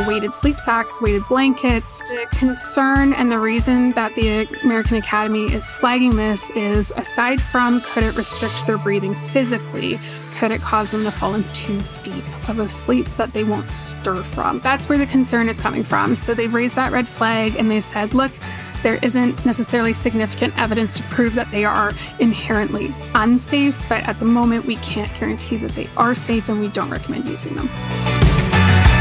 the weighted sleep sacks, weighted blankets. The concern and the reason that the American Academy is flagging this is aside from could it restrict their breathing physically, could it cause them to fall into too deep of a sleep that they won't stir from? That's where the concern is coming from. So they've raised that red flag and they've said, look, there isn't necessarily significant evidence to prove that they are inherently unsafe, but at the moment, we can't guarantee that they are safe and we don't recommend using them.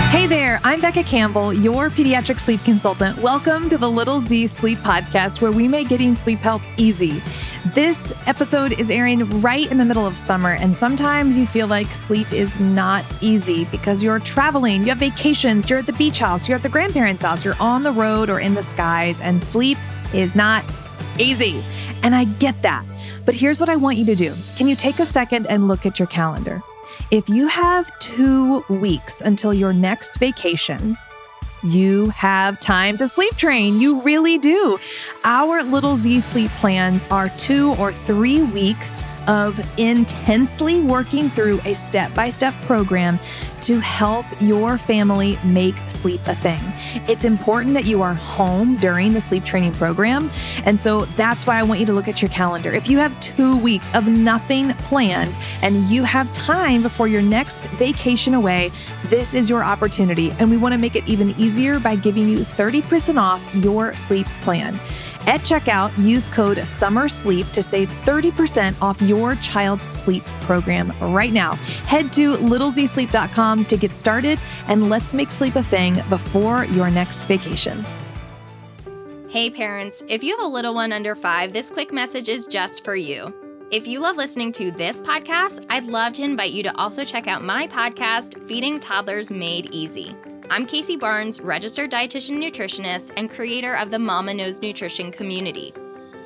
Hey there, I'm Becca Campbell, your pediatric sleep consultant. Welcome to the Little Z Sleep Podcast, where we make getting sleep help easy. This episode is airing right in the middle of summer, and sometimes you feel like sleep is not easy because you're traveling, you have vacations, you're at the beach house, you're at the grandparents' house, you're on the road or in the skies, and sleep is not easy. And I get that. But here's what I want you to do Can you take a second and look at your calendar? If you have two weeks until your next vacation, you have time to sleep train. You really do. Our little Z sleep plans are two or three weeks of intensely working through a step by step program to help your family make sleep a thing. It's important that you are home during the sleep training program. And so that's why I want you to look at your calendar. If you have two weeks of nothing planned and you have time before your next vacation away, this is your opportunity. And we want to make it even easier by giving you 30% off your sleep plan. At checkout, use code SUMMERSLEEP to save 30% off your child's sleep program right now. Head to littlezsleep.com to get started and let's make sleep a thing before your next vacation. Hey, parents, if you have a little one under five, this quick message is just for you. If you love listening to this podcast, I'd love to invite you to also check out my podcast, Feeding Toddlers Made Easy. I'm Kacie Barnes, registered dietitian nutritionist and creator of the Mama Knows Nutrition community.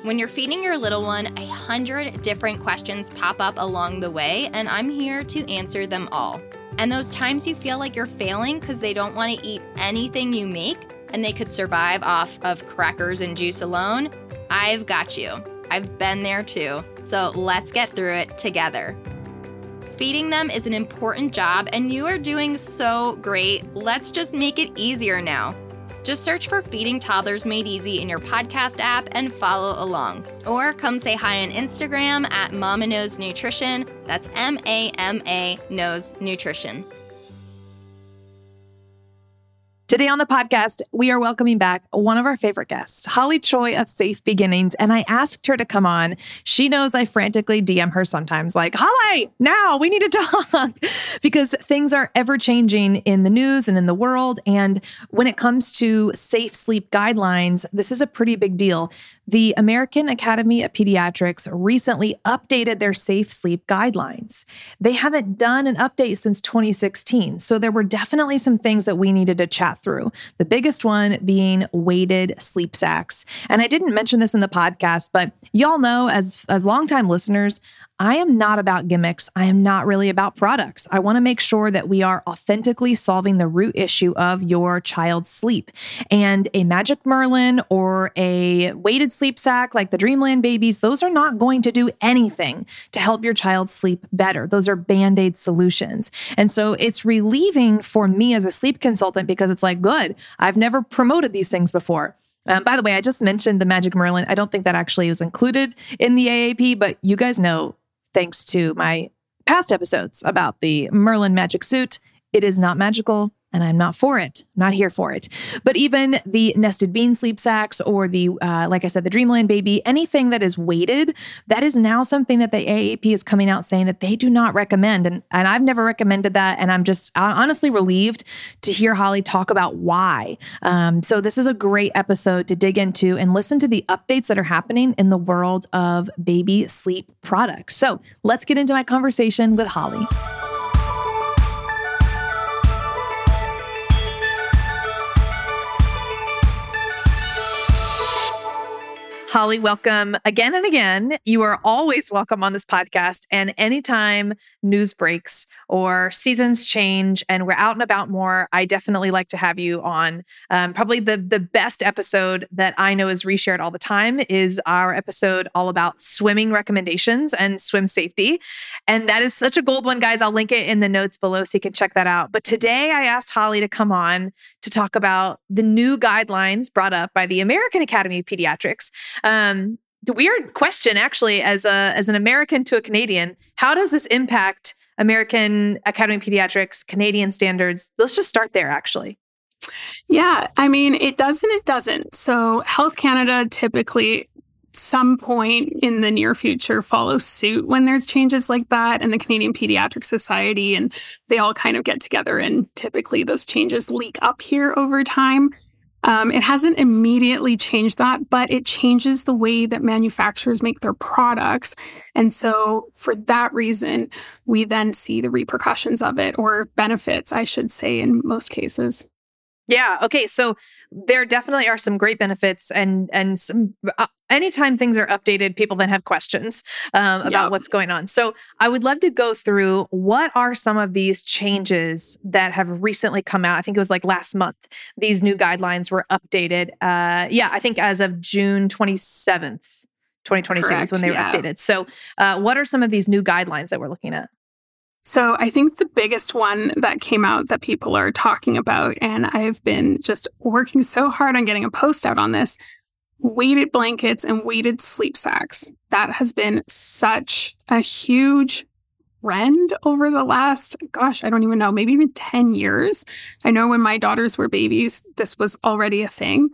When you're feeding your little one, a hundred different questions pop up along the way, and I'm here to answer them all. And those times you feel like you're failing because they don't want to eat anything you make and they could survive off of crackers and juice alone, I've got you. I've been there too. So let's get through it together. Feeding them is an important job, and you are doing so great. Let's just make it easier now. Just search for Feeding Toddlers Made Easy in your podcast app and follow along. Or come say hi on Instagram at Mama Knows Nutrition. That's M A M A Knows Nutrition. Today on the podcast, we are welcoming back one of our favorite guests, Holly Choi of Safe Beginnings. And I asked her to come on. She knows I frantically DM her sometimes, like, Holly, now we need to talk because things are ever changing in the news and in the world. And when it comes to safe sleep guidelines, this is a pretty big deal. The American Academy of Pediatrics recently updated their safe sleep guidelines. They haven't done an update since 2016, so there were definitely some things that we needed to chat through. The biggest one being weighted sleep sacks. And I didn't mention this in the podcast, but y'all know as as longtime listeners, I am not about gimmicks. I am not really about products. I want to make sure that we are authentically solving the root issue of your child's sleep. And a Magic Merlin or a weighted sleep sack like the Dreamland babies, those are not going to do anything to help your child sleep better. Those are band aid solutions. And so it's relieving for me as a sleep consultant because it's like, good, I've never promoted these things before. Um, by the way, I just mentioned the Magic Merlin. I don't think that actually is included in the AAP, but you guys know thanks to my past episodes about the Merlin magic suit. It is not magical and I'm not for it. I'm not here for it. But even the nested bean sleep sacks or the, uh, like I said, the Dreamland baby, anything that is weighted, that is now something that the AAP is coming out saying that they do not recommend. And, and I've never recommended that. And I'm just honestly relieved to hear Holly talk about why. Um, so this is a great episode to dig into and listen to the updates that are happening in the world of baby sleep products. So let's get into my conversation with Holly. Holly, welcome again and again. You are always welcome on this podcast. And anytime news breaks or seasons change and we're out and about more, I definitely like to have you on. Um, probably the, the best episode that I know is reshared all the time is our episode all about swimming recommendations and swim safety. And that is such a gold one, guys. I'll link it in the notes below so you can check that out. But today I asked Holly to come on to talk about the new guidelines brought up by the American Academy of Pediatrics um, the weird question, actually, as a as an American to a Canadian, how does this impact American Academy of Pediatrics, Canadian standards? Let's just start there, actually. Yeah, I mean, it does and it doesn't. So, Health Canada typically some point in the near future follows suit when there's changes like that and the Canadian Pediatric Society and they all kind of get together and typically those changes leak up here over time. Um, it hasn't immediately changed that, but it changes the way that manufacturers make their products. And so, for that reason, we then see the repercussions of it or benefits, I should say, in most cases. Yeah. Okay. So there definitely are some great benefits, and and some. Uh, anytime things are updated, people then have questions um, about yep. what's going on. So I would love to go through what are some of these changes that have recently come out. I think it was like last month. These new guidelines were updated. Uh, yeah, I think as of June twenty seventh. 2022 is when they were yeah. updated. So, uh, what are some of these new guidelines that we're looking at? So I think the biggest one that came out that people are talking about, and I've been just working so hard on getting a post out on this weighted blankets and weighted sleep sacks. That has been such a huge trend over the last, gosh, I don't even know, maybe even 10 years. I know when my daughters were babies, this was already a thing.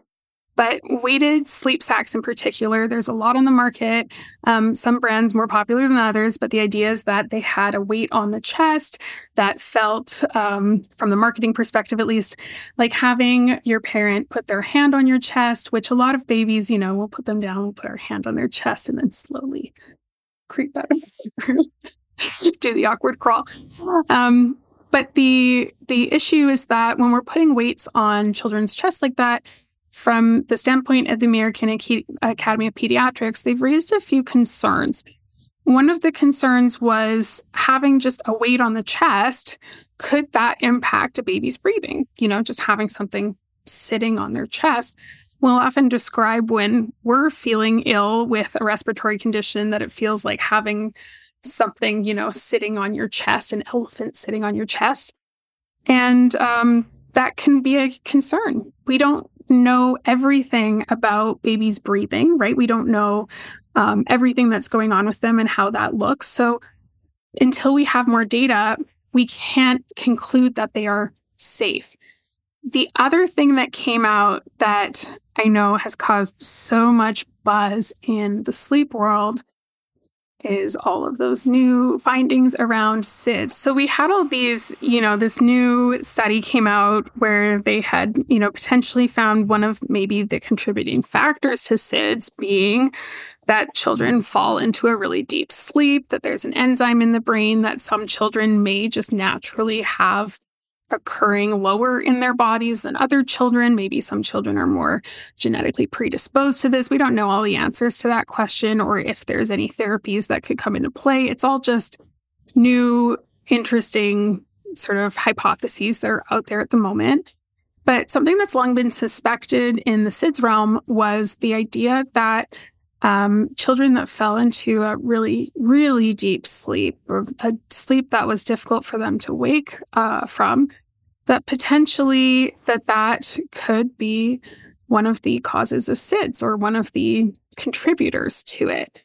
But weighted sleep sacks in particular, there's a lot on the market. Um, some brands more popular than others, but the idea is that they had a weight on the chest that felt, um, from the marketing perspective at least, like having your parent put their hand on your chest, which a lot of babies, you know, we'll put them down, we'll put our hand on their chest and then slowly creep out of do the awkward crawl. Um, but the the issue is that when we're putting weights on children's chests like that, from the standpoint of the American Academy of Pediatrics, they've raised a few concerns. One of the concerns was having just a weight on the chest. Could that impact a baby's breathing? You know, just having something sitting on their chest. We'll often describe when we're feeling ill with a respiratory condition that it feels like having something, you know, sitting on your chest, an elephant sitting on your chest. And um, that can be a concern. We don't know everything about babies breathing, right? We don't know um, everything that's going on with them and how that looks. So until we have more data, we can't conclude that they are safe. The other thing that came out that I know has caused so much buzz in the sleep world is all of those new findings around SIDS. So we had all these, you know, this new study came out where they had, you know, potentially found one of maybe the contributing factors to SIDS being that children fall into a really deep sleep, that there's an enzyme in the brain that some children may just naturally have occurring lower in their bodies than other children. Maybe some children are more genetically predisposed to this. We don't know all the answers to that question or if there's any therapies that could come into play. It's all just new, interesting sort of hypotheses that are out there at the moment. But something that's long been suspected in the SIDS realm was the idea that um, children that fell into a really, really deep sleep or a sleep that was difficult for them to wake uh, from, that potentially that that could be one of the causes of SIDS or one of the contributors to it.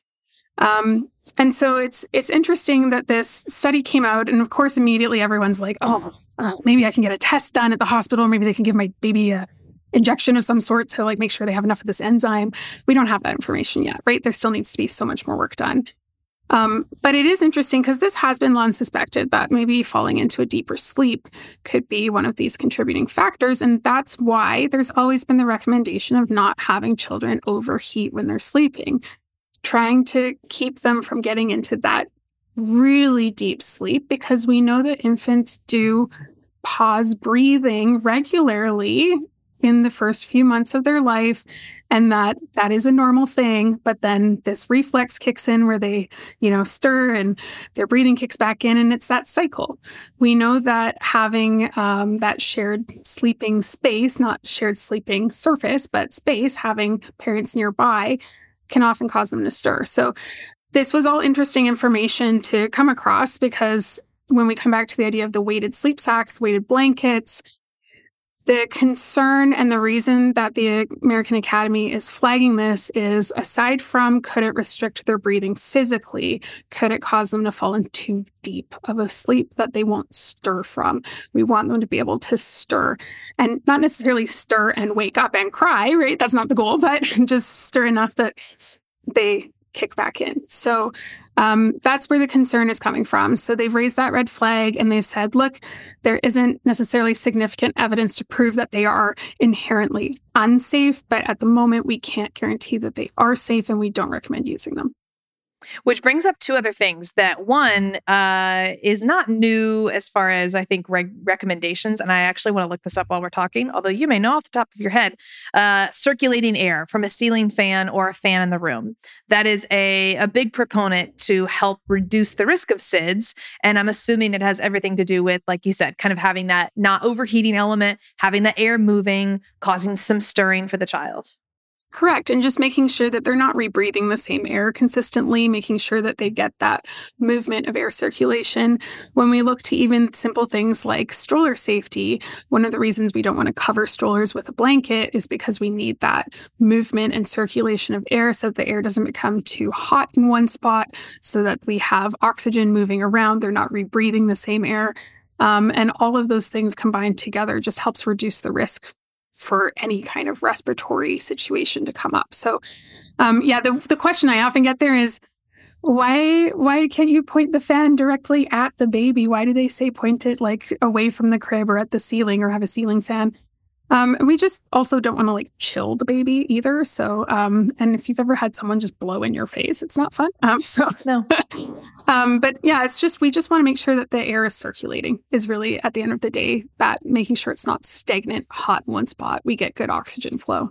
Um, and so it's it's interesting that this study came out, and of course, immediately everyone's like, "Oh, uh, maybe I can get a test done at the hospital. Maybe they can give my baby a injection of some sort to like make sure they have enough of this enzyme. We don't have that information yet, right? There still needs to be so much more work done. Um, but it is interesting because this has been long suspected that maybe falling into a deeper sleep could be one of these contributing factors. And that's why there's always been the recommendation of not having children overheat when they're sleeping, trying to keep them from getting into that really deep sleep because we know that infants do pause breathing regularly in the first few months of their life. and that that is a normal thing. But then this reflex kicks in where they, you know, stir and their breathing kicks back in, and it's that cycle. We know that having um, that shared sleeping space, not shared sleeping surface, but space, having parents nearby can often cause them to stir. So this was all interesting information to come across because when we come back to the idea of the weighted sleep sacks, weighted blankets, the concern and the reason that the American Academy is flagging this is aside from could it restrict their breathing physically, could it cause them to fall into deep of a sleep that they won't stir from? We want them to be able to stir and not necessarily stir and wake up and cry, right? That's not the goal, but just stir enough that they kick back in. So um, that's where the concern is coming from. So they've raised that red flag and they've said, look, there isn't necessarily significant evidence to prove that they are inherently unsafe, but at the moment, we can't guarantee that they are safe and we don't recommend using them. Which brings up two other things. That one uh, is not new as far as I think reg- recommendations, and I actually want to look this up while we're talking. Although you may know off the top of your head, uh, circulating air from a ceiling fan or a fan in the room. That is a a big proponent to help reduce the risk of SIDS, and I'm assuming it has everything to do with, like you said, kind of having that not overheating element, having the air moving, causing some stirring for the child. Correct. And just making sure that they're not rebreathing the same air consistently, making sure that they get that movement of air circulation. When we look to even simple things like stroller safety, one of the reasons we don't want to cover strollers with a blanket is because we need that movement and circulation of air so that the air doesn't become too hot in one spot, so that we have oxygen moving around. They're not rebreathing the same air. Um, and all of those things combined together just helps reduce the risk for any kind of respiratory situation to come up. So, um, yeah, the the question I often get there is why why can't you point the fan directly at the baby? Why do they say point it like away from the crib or at the ceiling or have a ceiling fan? Um, we just also don't want to like chill the baby either. So, um, and if you've ever had someone just blow in your face, it's not fun. Um, so, no. um, but yeah, it's just, we just want to make sure that the air is circulating is really at the end of the day that making sure it's not stagnant, hot in one spot. We get good oxygen flow.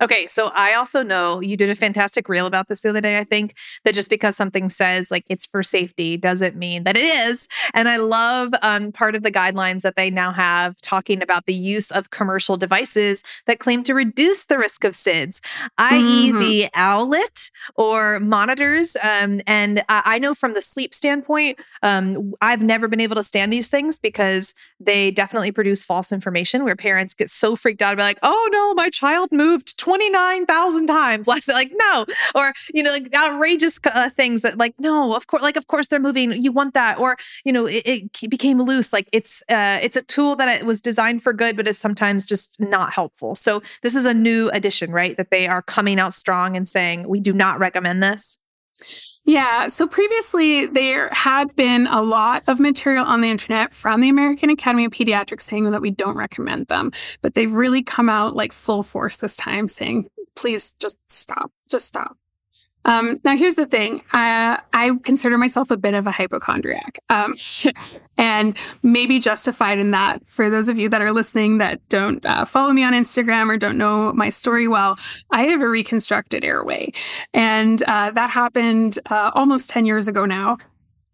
Okay, so I also know you did a fantastic reel about this the other day. I think that just because something says like it's for safety doesn't mean that it is. And I love um, part of the guidelines that they now have talking about the use of commercial devices that claim to reduce the risk of SIDS, i.e., mm-hmm. the Owlet or monitors. Um, and I, I, know from the sleep standpoint, um, I've never been able to stand these things because they definitely produce false information where parents get so freaked out about like, oh no, my child moved. 29,000 times last like no or you know like outrageous uh, things that like no of course like of course they're moving you want that or you know it, it became loose like it's uh it's a tool that it was designed for good but is sometimes just not helpful. So this is a new addition right that they are coming out strong and saying we do not recommend this yeah. So previously, there had been a lot of material on the internet from the American Academy of Pediatrics saying that we don't recommend them. But they've really come out like full force this time saying, please just stop, just stop. Um, now, here's the thing uh, I consider myself a bit of a hypochondriac, um, and maybe justified in that. For those of you that are listening that don't uh, follow me on Instagram or don't know my story well, I have a reconstructed airway. And uh, that happened uh, almost 10 years ago now.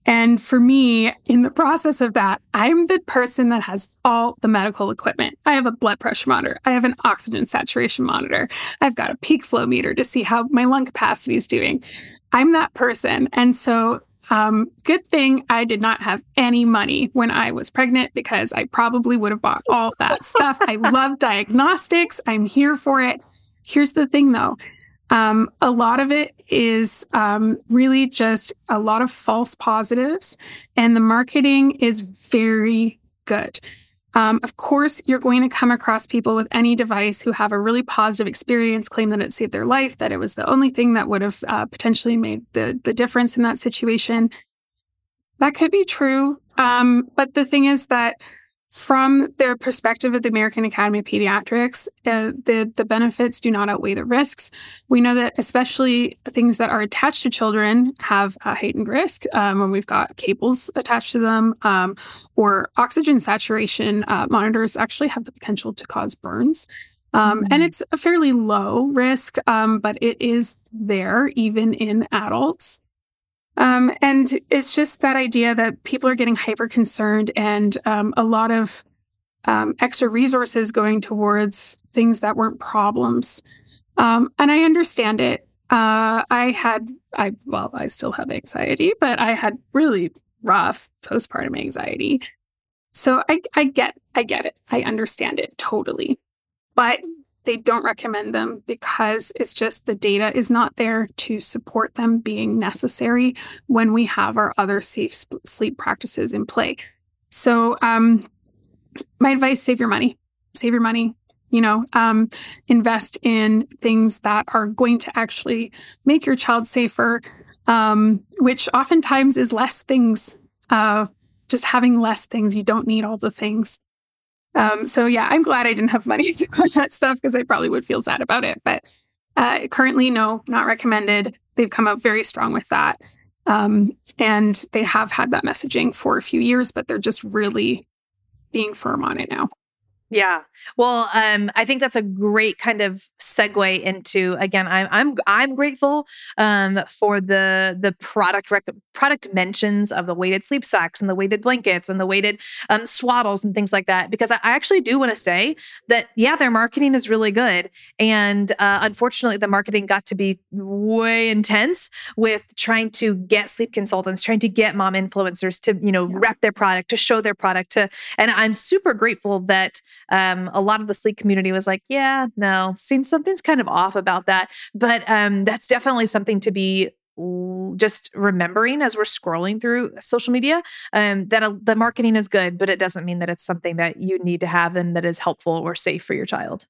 And for me, in the process of that, I'm the person that has all the medical equipment. I have a blood pressure monitor. I have an oxygen saturation monitor. I've got a peak flow meter to see how my lung capacity is doing. I'm that person. And so, um, good thing I did not have any money when I was pregnant because I probably would have bought all that stuff. I love diagnostics. I'm here for it. Here's the thing though um, a lot of it is um, really just a lot of false positives, and the marketing is very good. Um, of course, you're going to come across people with any device who have a really positive experience, claim that it saved their life, that it was the only thing that would have uh, potentially made the, the difference in that situation. That could be true. Um, but the thing is that from the perspective of the American Academy of Pediatrics, uh, the, the benefits do not outweigh the risks. We know that especially things that are attached to children have a heightened risk um, when we've got cables attached to them, um, or oxygen saturation uh, monitors actually have the potential to cause burns. Um, mm-hmm. And it's a fairly low risk, um, but it is there even in adults. Um, and it's just that idea that people are getting hyper concerned and um, a lot of um, extra resources going towards things that weren't problems. Um, and I understand it. Uh, I had, I well, I still have anxiety, but I had really rough postpartum anxiety. So I, I get, I get it. I understand it totally but they don't recommend them because it's just the data is not there to support them being necessary when we have our other safe sleep practices in play. So, um, my advice save your money, save your money. You know, um, invest in things that are going to actually make your child safer, um, which oftentimes is less things. Uh, just having less things, you don't need all the things. Um, so yeah, I'm glad I didn't have money to do that stuff because I probably would feel sad about it. But uh, currently, no, not recommended. They've come out very strong with that. Um, and they have had that messaging for a few years, but they're just really being firm on it now. Yeah. Well, um, I think that's a great kind of segue into again. I'm I'm I'm grateful um, for the the product rec- product mentions of the weighted sleep sacks and the weighted blankets and the weighted um, swaddles and things like that because I, I actually do want to say that yeah, their marketing is really good, and uh, unfortunately, the marketing got to be way intense with trying to get sleep consultants, trying to get mom influencers to you know yeah. rep their product, to show their product, to and I'm super grateful that um, a lot of the sleep community was like, yeah, no, seems something's kind of off about that. But um, that's definitely something to be just remembering as we're scrolling through social media um, that a, the marketing is good, but it doesn't mean that it's something that you need to have and that is helpful or safe for your child.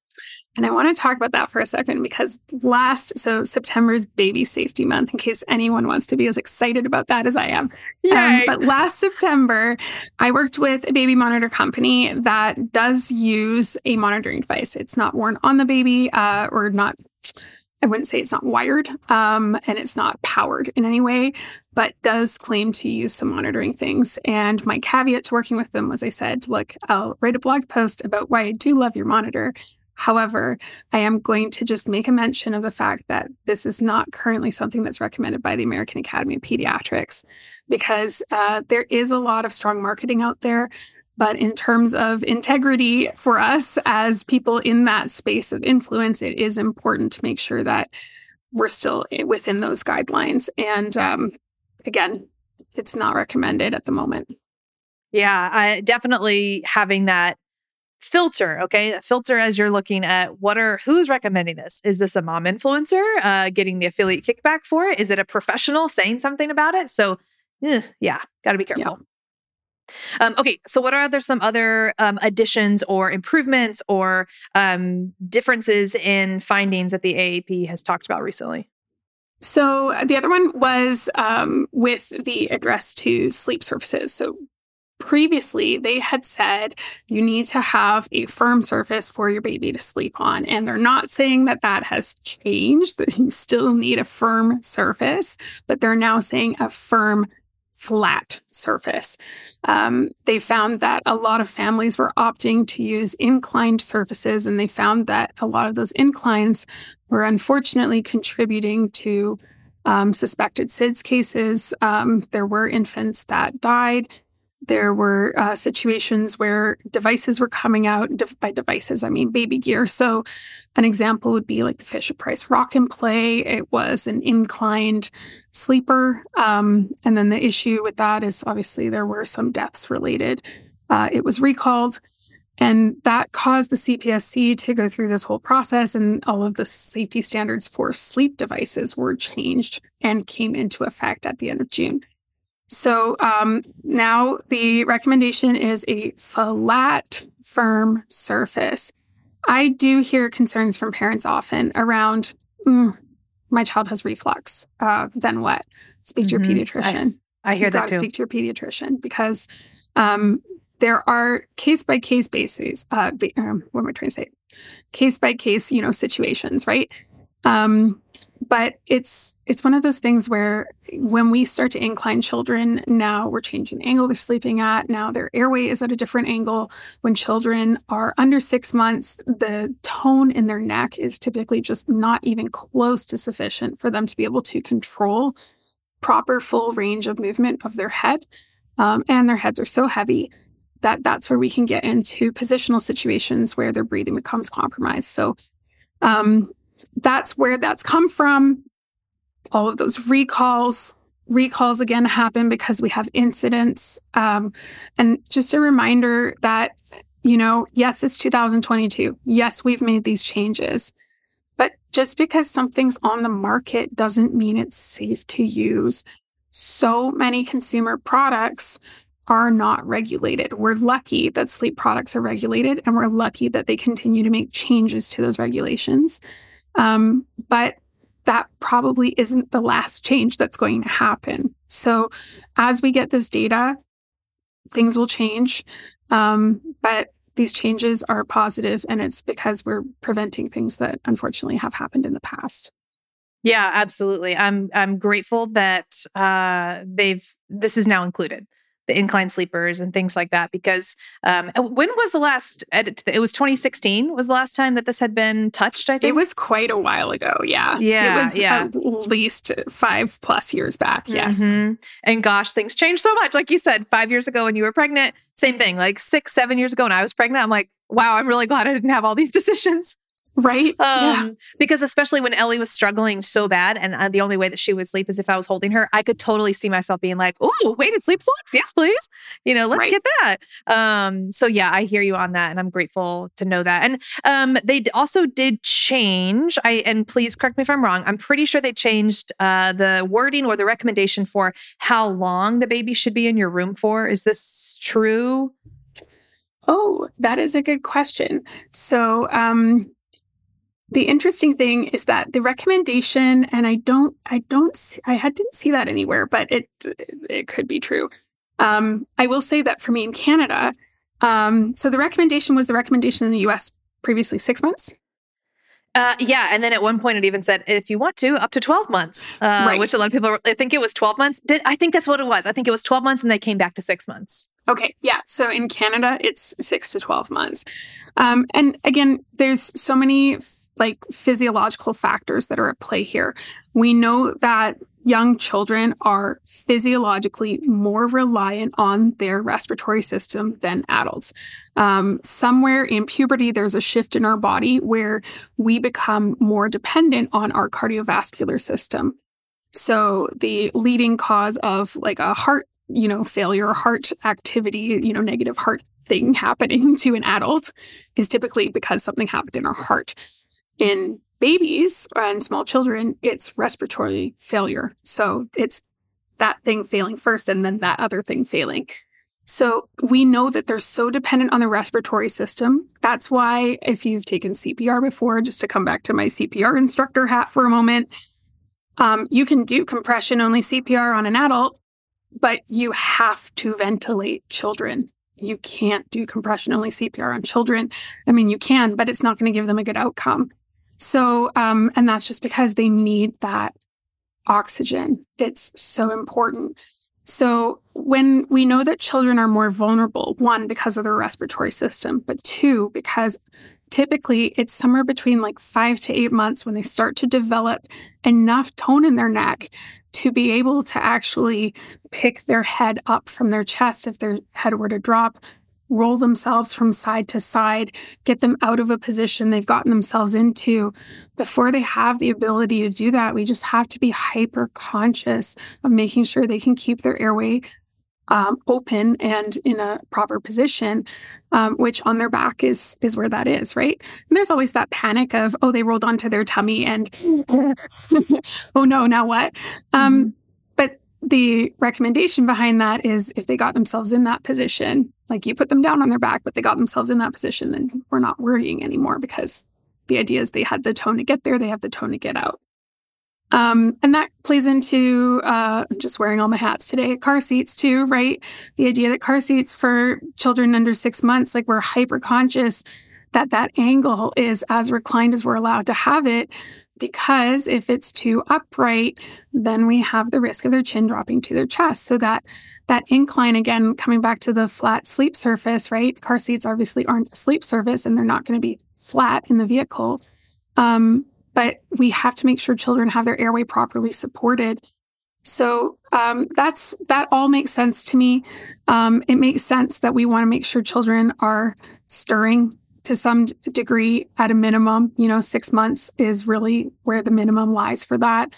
And I want to talk about that for a second because last, so September's baby safety month, in case anyone wants to be as excited about that as I am. Um, but last September, I worked with a baby monitor company that does use a monitoring device. It's not worn on the baby uh, or not. I wouldn't say it's not wired um, and it's not powered in any way, but does claim to use some monitoring things. And my caveat to working with them was I said, look, I'll write a blog post about why I do love your monitor. However, I am going to just make a mention of the fact that this is not currently something that's recommended by the American Academy of Pediatrics because uh, there is a lot of strong marketing out there. But in terms of integrity for us as people in that space of influence, it is important to make sure that we're still within those guidelines. And um, again, it's not recommended at the moment. Yeah, I, definitely having that filter okay A filter as you're looking at what are who's recommending this is this a mom influencer uh, getting the affiliate kickback for it is it a professional saying something about it so eh, yeah got to be careful. Um, okay so what are there some other um, additions or improvements or um, differences in findings that the aap has talked about recently so the other one was um, with the address to sleep surfaces. So previously they had said you need to have a firm surface for your baby to sleep on and they're not saying that that has changed that you still need a firm surface but they're now saying a firm flat surface um, they found that a lot of families were opting to use inclined surfaces and they found that a lot of those inclines were unfortunately contributing to um, suspected SIDS cases. Um, there were infants that died there were uh, situations where devices were coming out. by devices, I mean baby gear. So, an example would be like the Fisher Price Rock and Play. It was an inclined sleeper. Um, and then the issue with that is obviously there were some deaths related. Uh, it was recalled. And that caused the CPSC to go through this whole process, and all of the safety standards for sleep devices were changed and came into effect at the end of June. So um, now the recommendation is a flat, firm surface. I do hear concerns from parents often around mm, my child has reflux. Uh, then what? Speak to mm-hmm. your pediatrician. I, I hear You've that too. Speak to your pediatrician because um, there are case by case bases. Uh, um, what am I trying to say? Case by case, you know, situations, right? Um, but it's it's one of those things where when we start to incline children now we're changing the angle they're sleeping at. Now their airway is at a different angle. When children are under six months the tone in their neck is typically just not even close to sufficient for them to be able to control proper full range of movement of their head. Um, and their heads are so heavy that that's where we can get into positional situations where their breathing becomes compromised. So um, that's where that's come from. All of those recalls, recalls again happen because we have incidents. Um, and just a reminder that, you know, yes, it's 2022. Yes, we've made these changes. But just because something's on the market doesn't mean it's safe to use. So many consumer products are not regulated. We're lucky that sleep products are regulated, and we're lucky that they continue to make changes to those regulations. Um, but that probably isn't the last change that's going to happen. So as we get this data, things will change. Um, but these changes are positive, and it's because we're preventing things that unfortunately have happened in the past. Yeah, absolutely. I'm I'm grateful that uh, they've this is now included the incline sleepers and things like that because um, when was the last edit it was 2016 was the last time that this had been touched i think it was quite a while ago yeah yeah it was yeah. at least five plus years back yes mm-hmm. and gosh things changed so much like you said five years ago when you were pregnant same thing like six seven years ago when i was pregnant i'm like wow i'm really glad i didn't have all these decisions Right. Um, yeah. Because especially when Ellie was struggling so bad, and uh, the only way that she would sleep is if I was holding her, I could totally see myself being like, "Oh, weighted sleep slugs, yes, please." You know, let's right. get that. Um, so yeah, I hear you on that, and I'm grateful to know that. And um, they also did change. I and please correct me if I'm wrong. I'm pretty sure they changed uh, the wording or the recommendation for how long the baby should be in your room for. Is this true? Oh, that is a good question. So, um, the interesting thing is that the recommendation and i don't i don't i had, didn't see that anywhere but it it could be true um, i will say that for me in canada um, so the recommendation was the recommendation in the us previously six months uh, yeah, and then at one point it even said if you want to, up to twelve months, uh, right. which a lot of people I think it was twelve months. Did I think that's what it was? I think it was twelve months, and they came back to six months. Okay, yeah. So in Canada, it's six to twelve months, um, and again, there's so many like physiological factors that are at play here. We know that young children are physiologically more reliant on their respiratory system than adults. Um, somewhere in puberty, there's a shift in our body where we become more dependent on our cardiovascular system. So the leading cause of like a heart, you know, failure, heart activity, you know, negative heart thing happening to an adult is typically because something happened in our heart in babies and small children, it's respiratory failure. So it's that thing failing first and then that other thing failing. So we know that they're so dependent on the respiratory system. That's why, if you've taken CPR before, just to come back to my CPR instructor hat for a moment, um, you can do compression only CPR on an adult, but you have to ventilate children. You can't do compression only CPR on children. I mean, you can, but it's not going to give them a good outcome. So, um, and that's just because they need that oxygen. It's so important. So, when we know that children are more vulnerable, one, because of their respiratory system, but two, because typically it's somewhere between like five to eight months when they start to develop enough tone in their neck to be able to actually pick their head up from their chest if their head were to drop roll themselves from side to side, get them out of a position they've gotten themselves into. Before they have the ability to do that, we just have to be hyper conscious of making sure they can keep their airway um, open and in a proper position, um, which on their back is is where that is, right? And there's always that panic of, oh, they rolled onto their tummy and oh no, now what? Um, mm-hmm. but the recommendation behind that is if they got themselves in that position, like you put them down on their back, but they got themselves in that position, then we're not worrying anymore because the idea is they had the tone to get there, they have the tone to get out. Um, and that plays into uh, just wearing all my hats today. Car seats too, right? The idea that car seats for children under six months, like we're hyper conscious that that angle is as reclined as we're allowed to have it because if it's too upright, then we have the risk of their chin dropping to their chest. So that that incline again, coming back to the flat sleep surface, right? Car seats obviously aren't a sleep surface and they're not going to be flat in the vehicle. Um, but we have to make sure children have their airway properly supported. So um, that's that all makes sense to me. Um, it makes sense that we want to make sure children are stirring to some degree at a minimum. You know, six months is really where the minimum lies for that,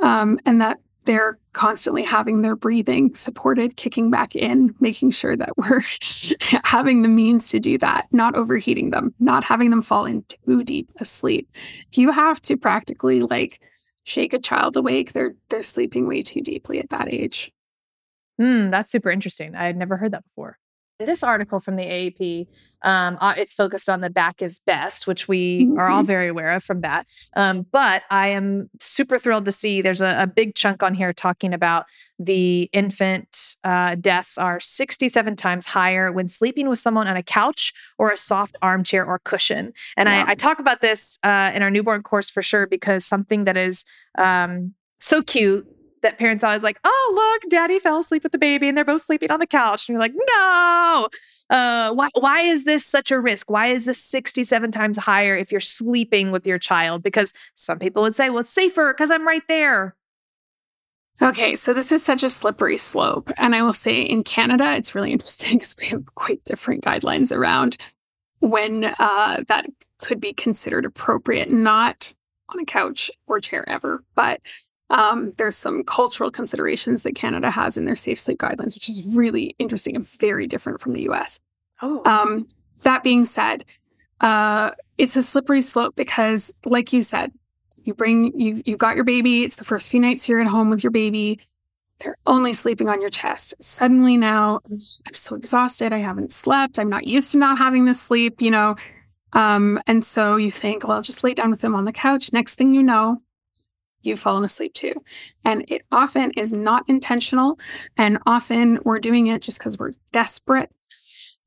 um, and that they're constantly having their breathing supported, kicking back in, making sure that we're having the means to do that, not overheating them, not having them fall in too deep asleep. You have to practically like shake a child awake. They're they're sleeping way too deeply at that age. Mm, that's super interesting. I had never heard that before. This article from the AAP, um, uh, it's focused on the back is best, which we mm-hmm. are all mm-hmm. very aware of from that. Um, but I am super thrilled to see there's a, a big chunk on here talking about the infant uh, deaths are 67 times higher when sleeping with someone on a couch or a soft armchair or cushion. And yeah. I, I, talk about this uh, in our newborn course for sure because something that is um, so cute that parents always like, oh, look, daddy fell asleep with the baby and they're both sleeping on the couch. And you're like, no. Uh, why, why is this such a risk? Why is this 67 times higher if you're sleeping with your child? Because some people would say, well, it's safer because I'm right there. Okay, so this is such a slippery slope. And I will say in Canada, it's really interesting because we have quite different guidelines around when uh, that could be considered appropriate, not on a couch or chair ever, but um, there's some cultural considerations that Canada has in their safe sleep guidelines, which is really interesting and very different from the US. Oh. Um, that being said, uh, it's a slippery slope because, like you said, you bring you you got your baby. It's the first few nights you're at home with your baby. They're only sleeping on your chest. Suddenly now, I'm so exhausted. I haven't slept. I'm not used to not having this sleep. You know, um, and so you think, well, I'll just lay down with them on the couch. Next thing you know, you've fallen asleep too. And it often is not intentional. And often we're doing it just because we're desperate.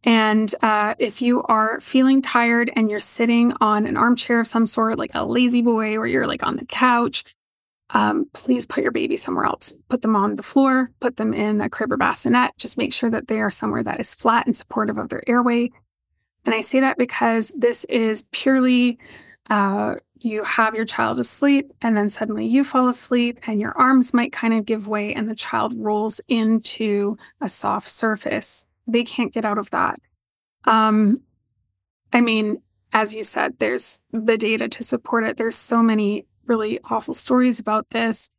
And uh, if you are feeling tired and you're sitting on an armchair of some sort, like a lazy boy, or you're like on the couch, um, please put your baby somewhere else. Put them on the floor, put them in a crib or bassinet. Just make sure that they are somewhere that is flat and supportive of their airway. And I say that because this is purely uh, you have your child asleep and then suddenly you fall asleep and your arms might kind of give way and the child rolls into a soft surface. They can't get out of that. Um, I mean, as you said, there's the data to support it. There's so many really awful stories about this.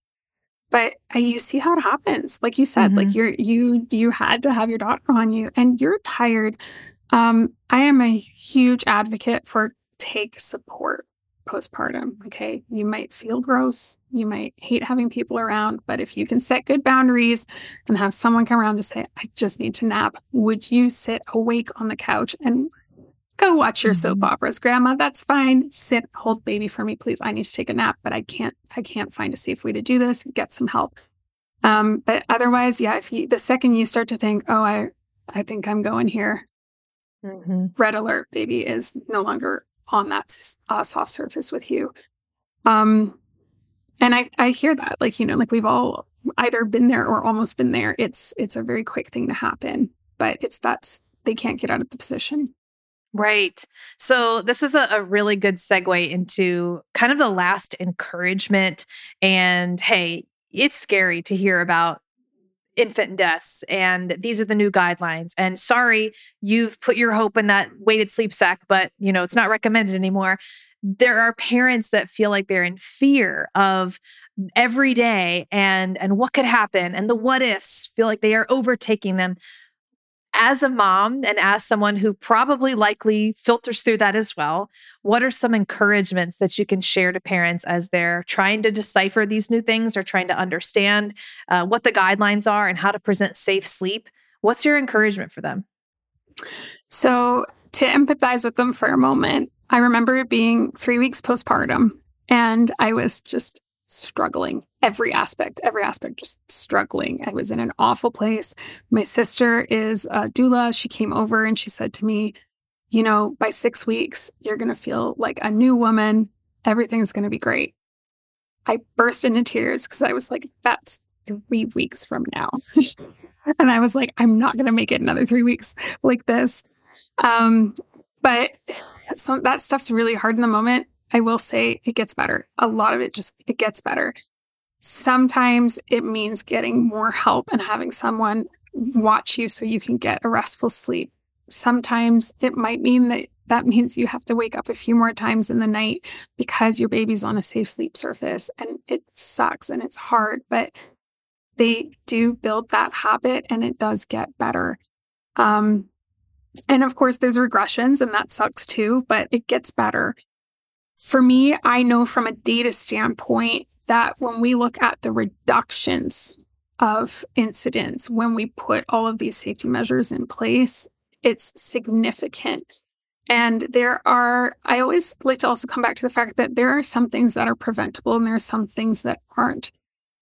But uh, you see how it happens. Like you said, mm-hmm. like you're you you had to have your daughter on you and you're tired. Um, I am a huge advocate for take support postpartum. Okay. You might feel gross. You might hate having people around, but if you can set good boundaries and have someone come around to say, I just need to nap, would you sit awake on the couch and go watch your soap mm-hmm. operas, grandma? That's fine. Sit, hold baby for me, please. I need to take a nap, but I can't, I can't find a safe way to do this. Get some help. Um, but otherwise, yeah, if you, the second you start to think, oh, I, I think I'm going here, mm-hmm. red alert, baby is no longer on that uh, soft surface with you. Um, and I I hear that like you know like we've all either been there or almost been there. It's it's a very quick thing to happen, but it's that's they can't get out of the position. Right. So, this is a, a, really good segue into kind of the last encouragement. And hey, it's scary to hear about infant deaths and these are the new guidelines. And sorry you've put your hope in that weighted sleep sack but you know it's not recommended anymore. There are parents that feel like they're in fear of every day and and what could happen and the what ifs feel like they are overtaking them as a mom and as someone who probably likely filters through that as well, what are some encouragements that you can share to parents as they're trying to decipher these new things or trying to understand uh, what the guidelines are and how to present safe sleep? What's your encouragement for them? So, to empathize with them for a moment, I remember being three weeks postpartum and I was just struggling every aspect, every aspect, just struggling. I was in an awful place. My sister is a doula. She came over and she said to me, You know, by six weeks, you're going to feel like a new woman. Everything's going to be great. I burst into tears because I was like, that's three weeks from now. and I was like, I'm not going to make it another three weeks like this. Um, but some that stuff's really hard in the moment. I will say it gets better. A lot of it just it gets better. Sometimes it means getting more help and having someone watch you so you can get a restful sleep. Sometimes it might mean that that means you have to wake up a few more times in the night because your baby's on a safe sleep surface and it sucks and it's hard, but they do build that habit and it does get better. Um, and of course, there's regressions and that sucks too, but it gets better. For me, I know from a data standpoint that when we look at the reductions of incidents, when we put all of these safety measures in place, it's significant. And there are, I always like to also come back to the fact that there are some things that are preventable and there are some things that aren't.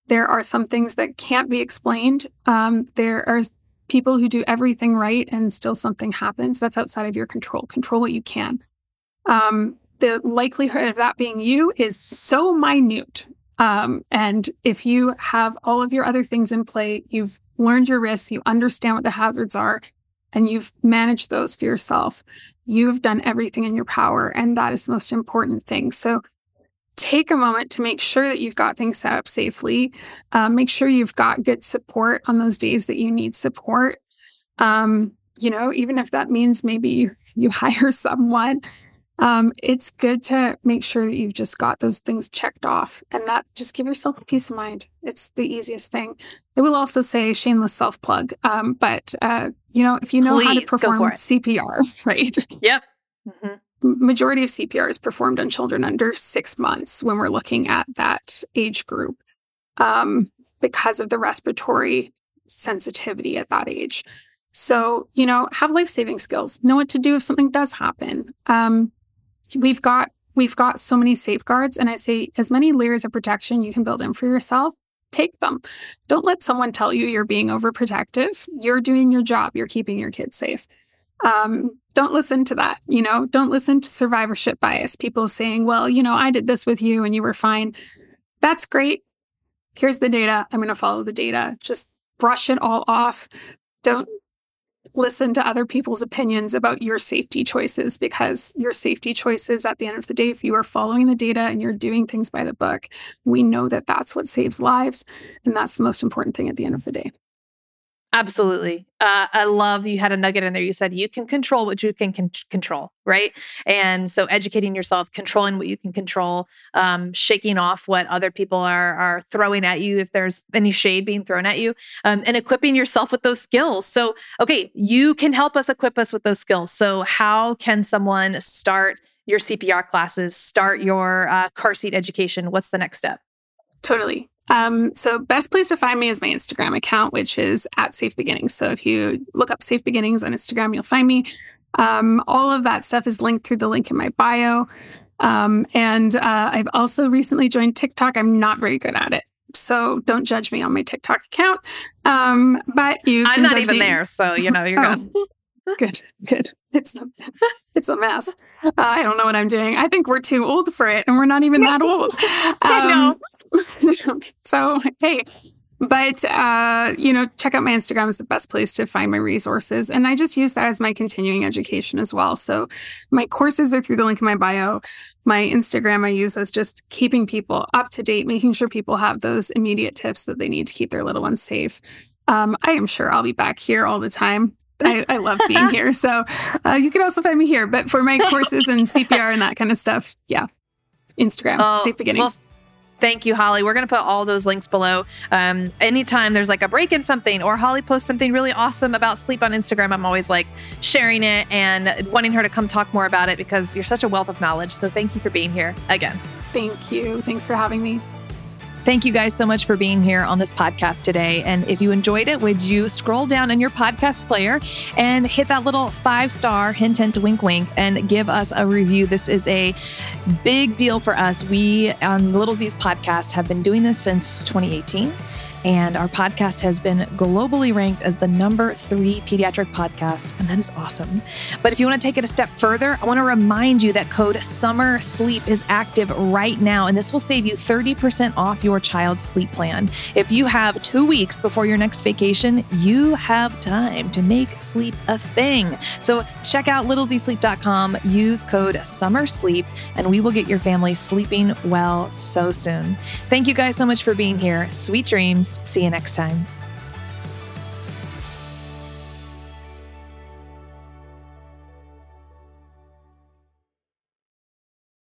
There are some things that can't be explained. Um, there are people who do everything right and still something happens. That's outside of your control. Control what you can. Um, the likelihood of that being you is so minute. Um, and if you have all of your other things in play, you've learned your risks, you understand what the hazards are, and you've managed those for yourself, you've done everything in your power. And that is the most important thing. So take a moment to make sure that you've got things set up safely. Uh, make sure you've got good support on those days that you need support. Um, you know, even if that means maybe you, you hire someone, um, it's good to make sure that you've just got those things checked off and that just give yourself a peace of mind. It's the easiest thing. I will also say shameless self plug, um, but uh, you know, if you know Please, how to perform CPR, right? Yep. Mm-hmm majority of CPR is performed on children under six months when we're looking at that age group um, because of the respiratory sensitivity at that age. So, you know, have life saving skills, know what to do if something does happen. Um, we've got we've got so many safeguards and i say as many layers of protection you can build in for yourself take them don't let someone tell you you're being overprotective you're doing your job you're keeping your kids safe um, don't listen to that. You know, don't listen to survivorship bias. People saying, well, you know, I did this with you and you were fine. That's great. Here's the data. I'm going to follow the data. Just brush it all off. Don't listen to other people's opinions about your safety choices because your safety choices at the end of the day if you are following the data and you're doing things by the book we know that that's what saves lives and that's the most important thing at the end of the day Absolutely. Uh, I love you had a nugget in there. You said you can control what you can con- control, right? And so educating yourself, controlling what you can control, um, shaking off what other people are are throwing at you if there's any shade being thrown at you, um, and equipping yourself with those skills. So, okay, you can help us equip us with those skills. So, how can someone start your CPR classes, start your uh, car seat education? What's the next step? Totally. Um, so best place to find me is my Instagram account, which is at Safe Beginnings. So if you look up Safe Beginnings on Instagram, you'll find me. Um, all of that stuff is linked through the link in my bio. Um, and uh, I've also recently joined TikTok. I'm not very good at it. So don't judge me on my TikTok account. Um, but you I'm not even me. there. So, you know, you're oh. good. Good, good. It's a, it's a mess. Uh, I don't know what I'm doing. I think we're too old for it, and we're not even that old. Um, I know. so hey, but uh, you know, check out my Instagram is the best place to find my resources, and I just use that as my continuing education as well. So my courses are through the link in my bio. My Instagram I use as just keeping people up to date, making sure people have those immediate tips that they need to keep their little ones safe. Um, I am sure I'll be back here all the time I, I love being here. So uh, you can also find me here. But for my courses and CPR and that kind of stuff, yeah, Instagram, oh, Safe Beginnings. Well, Thank you, Holly. We're going to put all those links below. Um, anytime there's like a break in something or Holly posts something really awesome about sleep on Instagram, I'm always like sharing it and wanting her to come talk more about it because you're such a wealth of knowledge. So thank you for being here again. Thank you. Thanks for having me. Thank you guys so much for being here on this podcast today. And if you enjoyed it, would you scroll down in your podcast player and hit that little five star hint, hint, wink, wink, and give us a review? This is a big deal for us. We on Little Z's podcast have been doing this since 2018 And our podcast has been globally ranked as the number three pediatric podcast. And that is awesome. But if you want to take it a step further, I want to remind you that code SUMMER SLEEP is active right now. And this will save you 30% off your child's sleep plan. If you have two weeks before your next vacation, you have time to make sleep a thing. So check out littlezsleep.com, use code SUMMER SLEEP, and we will get your family sleeping well so soon. Thank you guys so much for being here. Sweet dreams. See you next time.